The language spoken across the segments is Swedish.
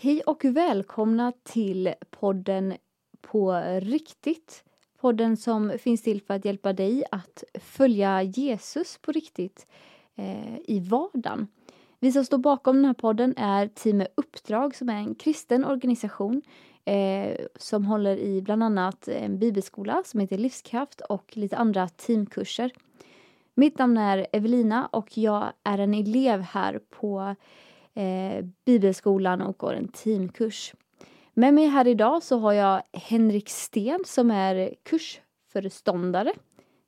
Hej och välkomna till podden På riktigt. Podden som finns till för att hjälpa dig att följa Jesus på riktigt eh, i vardagen. Vi som står bakom den här podden är Team Uppdrag som är en kristen organisation eh, som håller i bland annat en bibelskola som heter Livskraft och lite andra teamkurser. Mitt namn är Evelina och jag är en elev här på eh, Bibelskolan och går en teamkurs. Med mig här idag så har jag Henrik Sten som är kursföreståndare.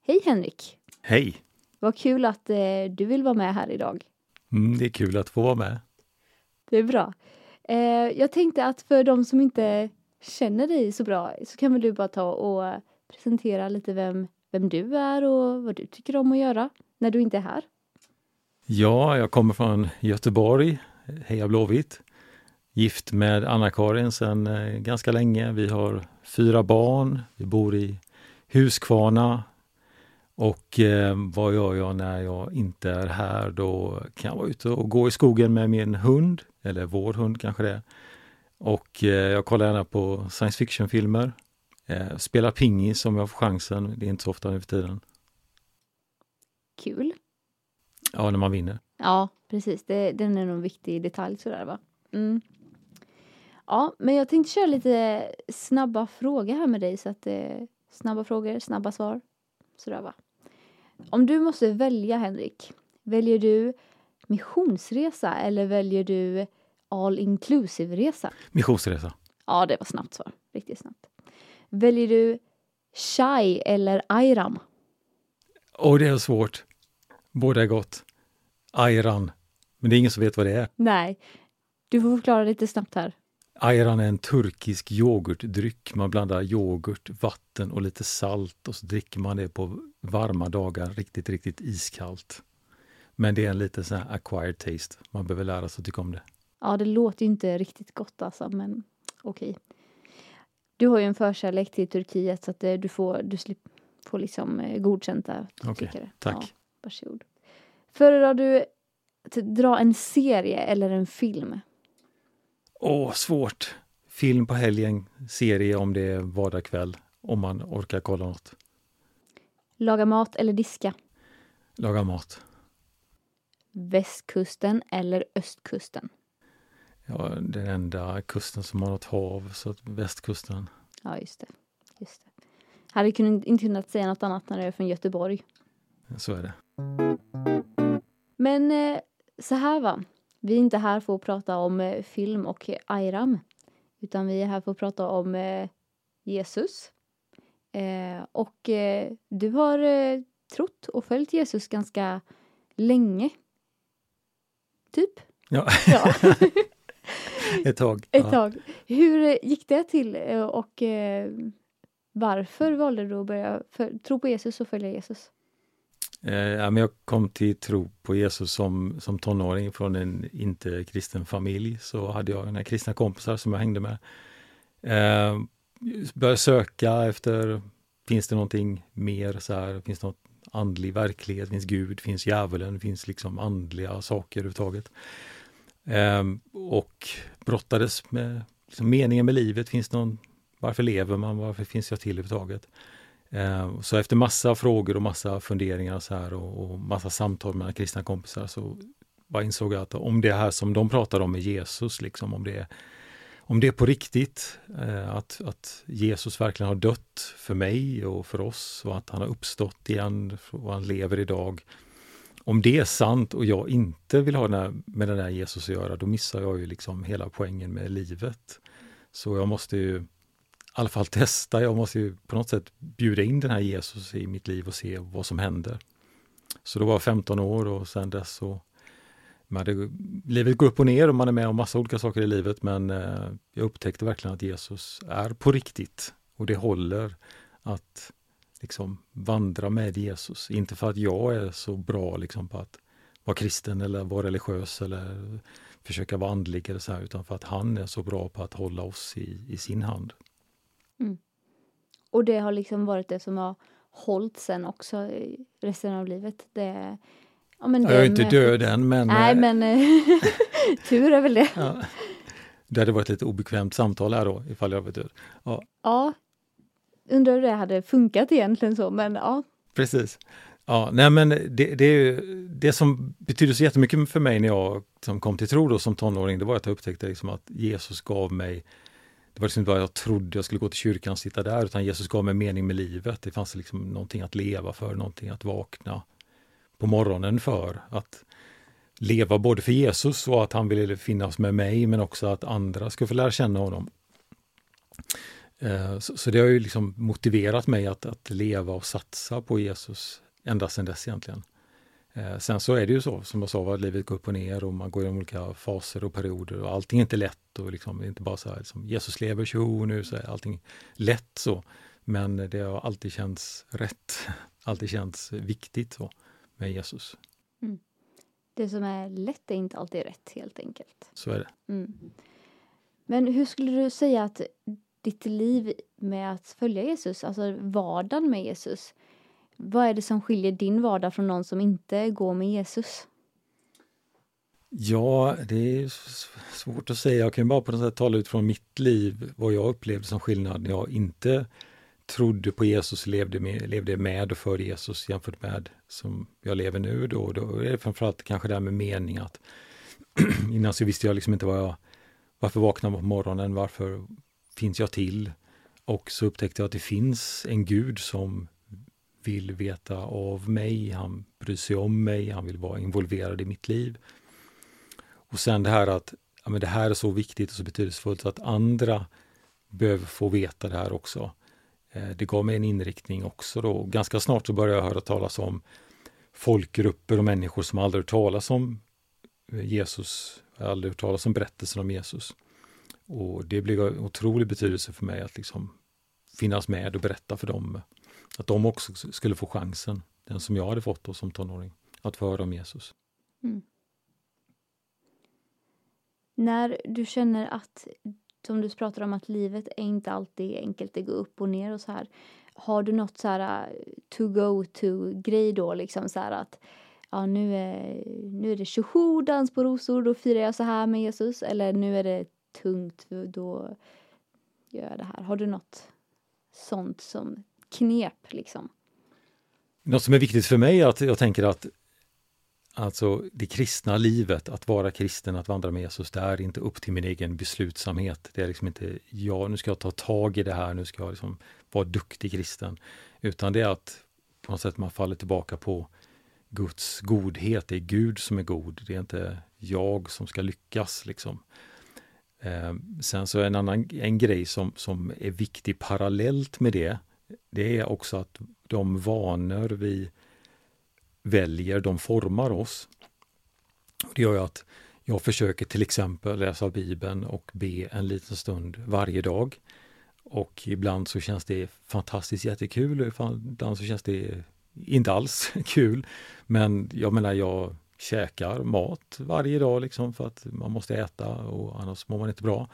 Hej Henrik! Hej! Vad kul att eh, du vill vara med här idag. Mm, det är kul att få vara med. Det är bra. Eh, jag tänkte att för de som inte känner dig så bra så kan väl du bara ta och presentera lite vem, vem du är och vad du tycker om att göra när du inte är här. Ja, jag kommer från Göteborg, Heja Blåvitt. Gift med Anna-Karin sedan eh, ganska länge. Vi har fyra barn. Vi bor i Huskvarna. Och eh, vad gör jag när jag inte är här? Då kan jag vara ute och gå i skogen med min hund, eller vår hund kanske det är. Och eh, jag kollar gärna på science fiction-filmer. Eh, spelar pingis om jag får chansen. Det är inte så ofta nu för tiden. Kul. Ja, när man vinner. Ja, precis. Det, den är nog en viktig detalj sådär va. Mm. Ja, men jag tänkte köra lite snabba frågor här med dig så att eh, snabba frågor, snabba svar. Sådär va. Om du måste välja Henrik, väljer du missionsresa eller väljer du all inclusive resa? Missionsresa. Ja, det var snabbt svar. Riktigt snabbt. Väljer du chai eller ayram? Åh, det är svårt. Båda är gott. Ayran. Men det är ingen som vet vad det är. Nej. Du får förklara lite snabbt här. Ayran är en turkisk yoghurtdryck. Man blandar yoghurt, vatten och lite salt och så dricker man det på varma dagar, riktigt, riktigt iskallt. Men det är en lite sån här acquired taste. Man behöver lära sig att tycka om det. Ja, det låter inte riktigt gott alltså, men okej. Okay. Du har ju en förkärlek till Turkiet så att eh, du får, du slip, får liksom eh, godkänt där. Okej, okay, tack. Ja, varsågod. Föredrar du att dra en serie eller en film? Åh, svårt. Film på helgen, serie om det är vardagskväll, om man orkar kolla något. Laga mat eller diska? Laga mat. Västkusten eller östkusten? Ja, den enda kusten som har något hav, så västkusten. Ja, just det. Just det. Hade inte kunnat säga något annat när du är från Göteborg. Så är det. Men eh, så här va. Vi är inte här för att prata om eh, film och Ayram. Utan vi är här för att prata om eh, Jesus. och du har trott och följt Jesus ganska länge. Typ. Ja. ja. Ett tag. Ett ja. tag. Hur gick det till och varför valde du att börja tro på Jesus och följa Jesus? Eh, jag kom till tro på Jesus som, som tonåring från en inte kristen familj. Så hade jag några kristna kompisar som jag hängde med. Eh, började söka efter, finns det någonting mer så här, finns det något andlig verklighet, finns Gud, finns djävulen, finns liksom andliga saker överhuvudtaget. Eh, och brottades med liksom, meningen med livet, finns någon, varför lever man, varför finns jag till överhuvudtaget? Eh, så efter massa frågor och massa funderingar och, så här och, och massa samtal med kristna kompisar så bara insåg jag att om det här som de pratar om med Jesus, liksom, om, det, om det är på riktigt, eh, att, att Jesus verkligen har dött för mig och för oss och att han har uppstått igen och han lever idag. Om det är sant och jag inte vill ha den här, med den där Jesus att göra, då missar jag ju liksom hela poängen med livet. Så jag måste ju alla fall testa. Jag måste ju på något sätt bjuda in den här Jesus i mitt liv och se vad som händer. Så då var jag 15 år och sen dess så hade, livet går upp och ner och man är med om massa olika saker i livet men eh, jag upptäckte verkligen att Jesus är på riktigt och det håller att liksom vandra med Jesus. Inte för att jag är så bra liksom på att vara kristen eller vara religiös eller försöka vara andlig eller så här, utan för att han är så bra på att hålla oss i, i sin hand. Och det har liksom varit det som har hållit sen också resten av livet. Det, ja, men jag är inte död än men... Nej eh, men tur är väl det. Ja. det hade varit lite obekvämt samtal här då, ifall jag var död. Ja. ja. Undrar hur det hade funkat egentligen så, men ja. Precis. Ja, nej men det, det, det som betyder så jättemycket för mig när jag som kom till tro då som tonåring, det var att jag upptäckte liksom att Jesus gav mig det var liksom inte bara jag trodde jag skulle gå till kyrkan och sitta där, utan Jesus gav mig mening med livet. Det fanns liksom någonting att leva för, någonting att vakna på morgonen för. Att leva både för Jesus och att han ville finnas med mig, men också att andra skulle få lära känna honom. Eh, så det har ju liksom motiverat mig att, att leva och satsa på Jesus ända sedan dess egentligen. Eh, sen så är det ju så, som jag sa, att livet går upp och ner och man går igenom olika faser och perioder och allting är inte lätt och liksom, det är inte bara så här, liksom, Jesus lever, tjo, nu så är allting lätt så. Men det har alltid känts rätt, alltid känts viktigt så med Jesus. Mm. Det som är lätt är inte alltid rätt helt enkelt. Så är det. Mm. Men hur skulle du säga att ditt liv med att följa Jesus, alltså vardagen med Jesus, vad är det som skiljer din vardag från någon som inte går med Jesus? Ja, det är svårt att säga. Jag kan bara på något sätt tala utifrån mitt liv, vad jag upplevde som skillnad när jag inte trodde på Jesus, levde med, levde med och för Jesus jämfört med som jag lever nu. Då, då är det framförallt kanske det här med mening att innan så visste jag liksom inte vad jag, varför vaknar man på morgonen, varför finns jag till? Och så upptäckte jag att det finns en Gud som vill veta av mig, han bryr sig om mig, han vill vara involverad i mitt liv. Och sen det här att ja, men det här är så viktigt och så betydelsefullt så att andra behöver få veta det här också. Eh, det gav mig en inriktning också då. Ganska snart så började jag höra talas om folkgrupper och människor som aldrig hört talas om eh, Jesus, aldrig hört talas om berättelsen om Jesus. Och det blev en otrolig betydelse för mig att liksom finnas med och berätta för dem att de också skulle få chansen, den som jag hade fått då som tonåring, att få höra om Jesus. Mm. När du känner att, som du pratar om, att livet är inte alltid enkelt, det går upp och ner och så här. Har du något så här uh, to go to grej då liksom så här att ja nu är, nu är det tjoho, dans på rosor, då firar jag så här med Jesus eller nu är det tungt, då gör jag det här. Har du något sånt som knep liksom. Något som är viktigt för mig är att jag tänker att alltså det kristna livet, att vara kristen, att vandra med Jesus, det är inte upp till min egen beslutsamhet. Det är liksom inte, ja nu ska jag ta tag i det här, nu ska jag liksom vara duktig kristen. Utan det är att på något sätt man faller tillbaka på Guds godhet. Det är Gud som är god, det är inte jag som ska lyckas. Liksom. Eh, sen så är en annan en grej som, som är viktig parallellt med det, det är också att de vanor vi väljer, de formar oss. Det gör att jag försöker till exempel läsa Bibeln och be en liten stund varje dag. Och ibland så känns det fantastiskt jättekul, ibland så känns det inte alls kul. Men jag menar, jag käkar mat varje dag liksom för att man måste äta och annars mår man inte bra.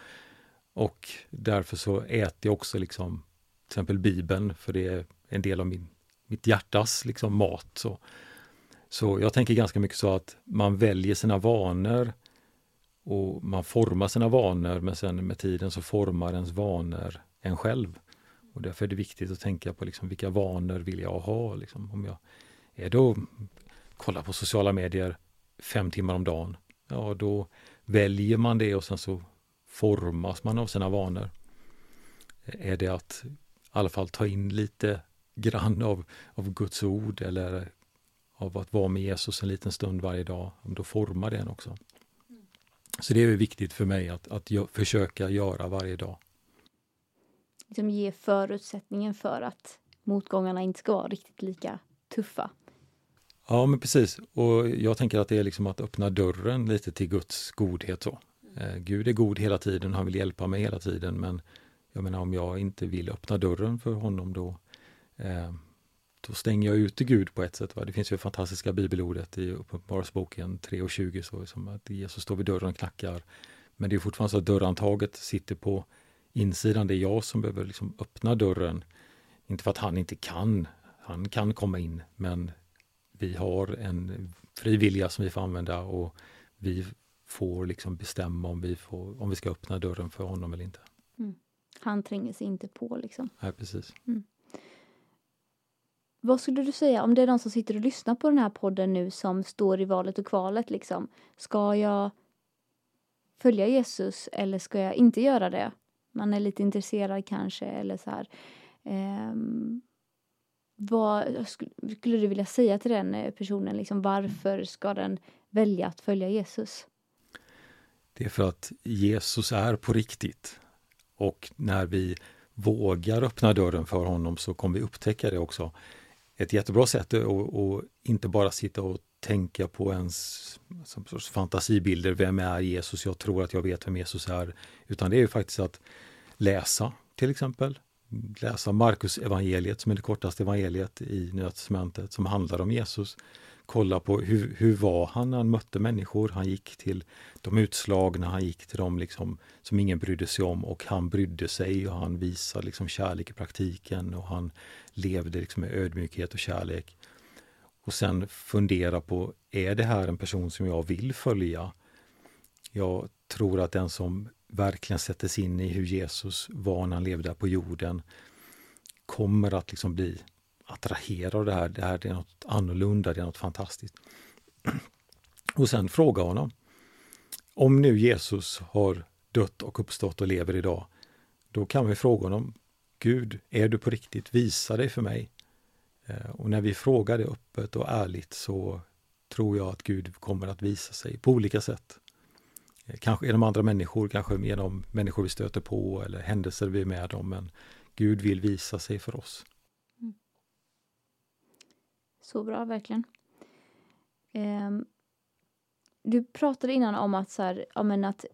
Och därför så äter jag också liksom till exempel Bibeln, för det är en del av min, mitt hjärtas liksom, mat. Så. så jag tänker ganska mycket så att man väljer sina vanor och man formar sina vanor, men sen med tiden så formar ens vanor en själv. Och därför är det viktigt att tänka på liksom, vilka vanor vill jag ha? Liksom, om jag är då kolla på sociala medier fem timmar om dagen, ja då väljer man det och sen så formas man av sina vanor. Är det att alla fall ta in lite grann av, av Guds ord eller av att vara med Jesus en liten stund varje dag, då formar det en också. Så det är viktigt för mig att, att försöka göra varje dag. Liksom ge förutsättningen för att motgångarna inte ska vara riktigt lika tuffa. Ja, men precis. Och jag tänker att det är liksom att öppna dörren lite till Guds godhet. Så. Eh, Gud är god hela tiden, han vill hjälpa mig hela tiden, men jag menar om jag inte vill öppna dörren för honom då, eh, då stänger jag ute Gud på ett sätt. Va? Det finns ju fantastiska bibelordet i Uppenbarelseboken 3.20 så som att Jesus står vid dörren och knackar. Men det är fortfarande så att dörrantaget sitter på insidan. Det är jag som behöver liksom öppna dörren. Inte för att han inte kan. Han kan komma in, men vi har en fri vilja som vi får använda och vi får liksom bestämma om vi, får, om vi ska öppna dörren för honom eller inte. Han tränger sig inte på liksom. Nej, precis. Mm. Vad skulle du säga om det är någon som sitter och lyssnar på den här podden nu som står i valet och kvalet liksom. Ska jag följa Jesus eller ska jag inte göra det? Man är lite intresserad kanske eller så här. Um, vad skulle du vilja säga till den eh, personen? Liksom, varför ska den välja att följa Jesus? Det är för att Jesus är på riktigt. Och när vi vågar öppna dörren för honom så kommer vi upptäcka det också. Ett jättebra sätt är att inte bara sitta och tänka på ens som sorts fantasibilder. Vem är Jesus? Jag tror att jag vet vem Jesus är. Utan det är ju faktiskt att läsa till exempel läsa Markus evangeliet som är det kortaste evangeliet i Nya Testamentet som handlar om Jesus. Kolla på hur, hur var han när han mötte människor? Han gick till de utslagna, han gick till de liksom, som ingen brydde sig om och han brydde sig och han visade liksom kärlek i praktiken och han levde liksom med ödmjukhet och kärlek. Och sen fundera på, är det här en person som jag vill följa? Jag tror att den som verkligen sätter sig in i hur Jesus var när han levde på jorden kommer att liksom bli attraherad av det här. Det här är något annorlunda, det är något fantastiskt. Och sen fråga honom. Om nu Jesus har dött och uppstått och lever idag, då kan vi fråga honom, Gud, är du på riktigt? Visa dig för mig. Eh, och när vi frågar det öppet och ärligt så tror jag att Gud kommer att visa sig på olika sätt. Eh, kanske genom andra människor, kanske genom människor vi stöter på eller händelser vi är med om. Men Gud vill visa sig för oss. Så bra, verkligen. Um, du pratade innan om att, så här, ja, men att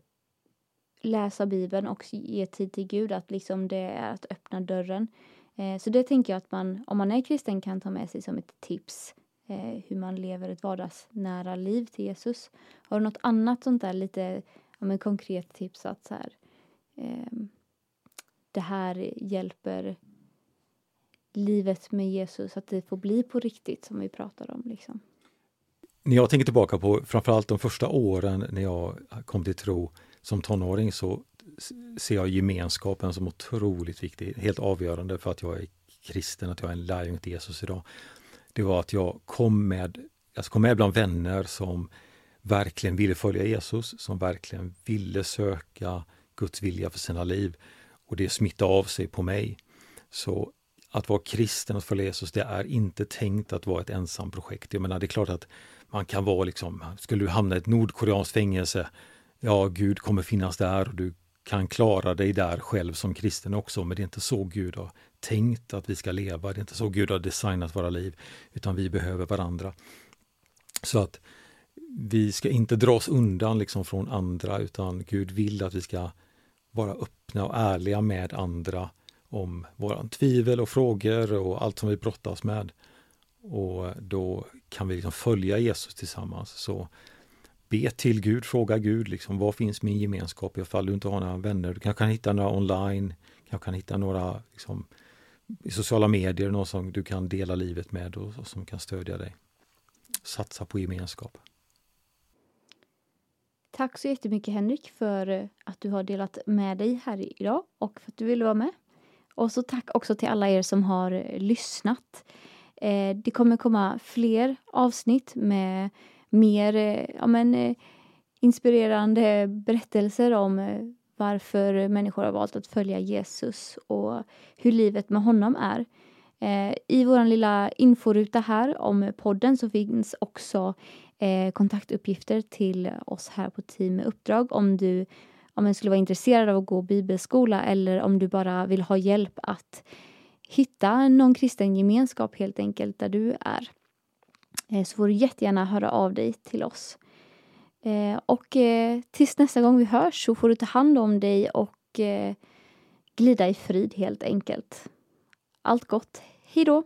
läsa Bibeln och ge tid till Gud, att liksom det är att öppna dörren. Eh, så det tänker jag att man, om man är kristen, kan ta med sig som ett tips eh, hur man lever ett vardagsnära liv till Jesus. Har du något annat sånt där lite ja, konkret tips att så här, eh, det här hjälper livet med Jesus, att det får bli på riktigt som vi pratar om. Liksom. När jag tänker tillbaka på framförallt de första åren när jag kom till tro som tonåring så ser jag gemenskapen som otroligt viktig, helt avgörande för att jag är kristen, att jag är en lärjung till Jesus idag det var att jag kom med, jag kom med bland vänner som verkligen ville följa Jesus, som verkligen ville söka Guds vilja för sina liv. Och det smittade av sig på mig. Så att vara kristen och följa Jesus, det är inte tänkt att vara ett ensamt projekt. Jag menar, det är klart att man kan vara liksom, skulle du hamna i ett nordkoreanskt fängelse, ja, Gud kommer finnas där och du kan klara dig där själv som kristen också, men det är inte så Gud har tänkt att vi ska leva. Det är inte så Gud har designat våra liv, utan vi behöver varandra. Så att vi ska inte dras undan liksom från andra, utan Gud vill att vi ska vara öppna och ärliga med andra om våra tvivel och frågor och allt som vi brottas med. Och då kan vi liksom följa Jesus tillsammans. Så be till Gud, fråga Gud, liksom, var finns min gemenskap ifall du inte har några vänner? Du kanske kan hitta några online, kanske kan hitta några liksom, i sociala medier, någon som du kan dela livet med och, och som kan stödja dig. Satsa på gemenskap. Tack så jättemycket Henrik för eh, att du har delat med dig här idag och för att du ville vara med. Och så tack också till alla er som har eh, lyssnat. Eh, det kommer komma fler avsnitt med mer eh, ja, men, eh, inspirerande berättelser om varför människor har valt att följa Jesus och hur livet med honom är. I vår lilla inforuta här om podden så finns också kontaktuppgifter till oss här på Team med uppdrag om du om du skulle vara intresserad av att gå bibelskola eller om du bara vill ha hjälp att hitta någon kristen gemenskap helt enkelt där du är. Eh, så får du jättegärna höra av dig till oss. Eh, och eh, tills nästa gång vi hörs så får du ta hand om dig och glida i frid helt enkelt. Allt gott. Hej då!